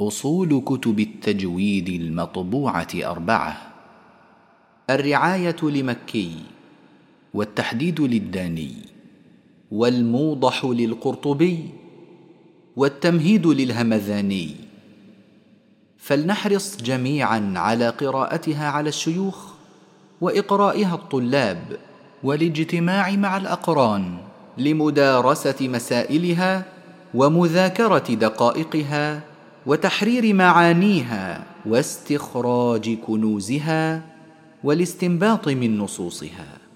أصول كتب التجويد المطبوعة أربعة الرعاية لمكي والتحديد للداني والموضح للقرطبي والتمهيد للهمذاني. فلنحرص جميعا على قراءتها على الشيوخ وإقرائها الطلاب والاجتماع مع الأقران لمدارسة مسائلها ومذاكرة دقائقها وتحرير معانيها واستخراج كنوزها والاستنباط من نصوصها.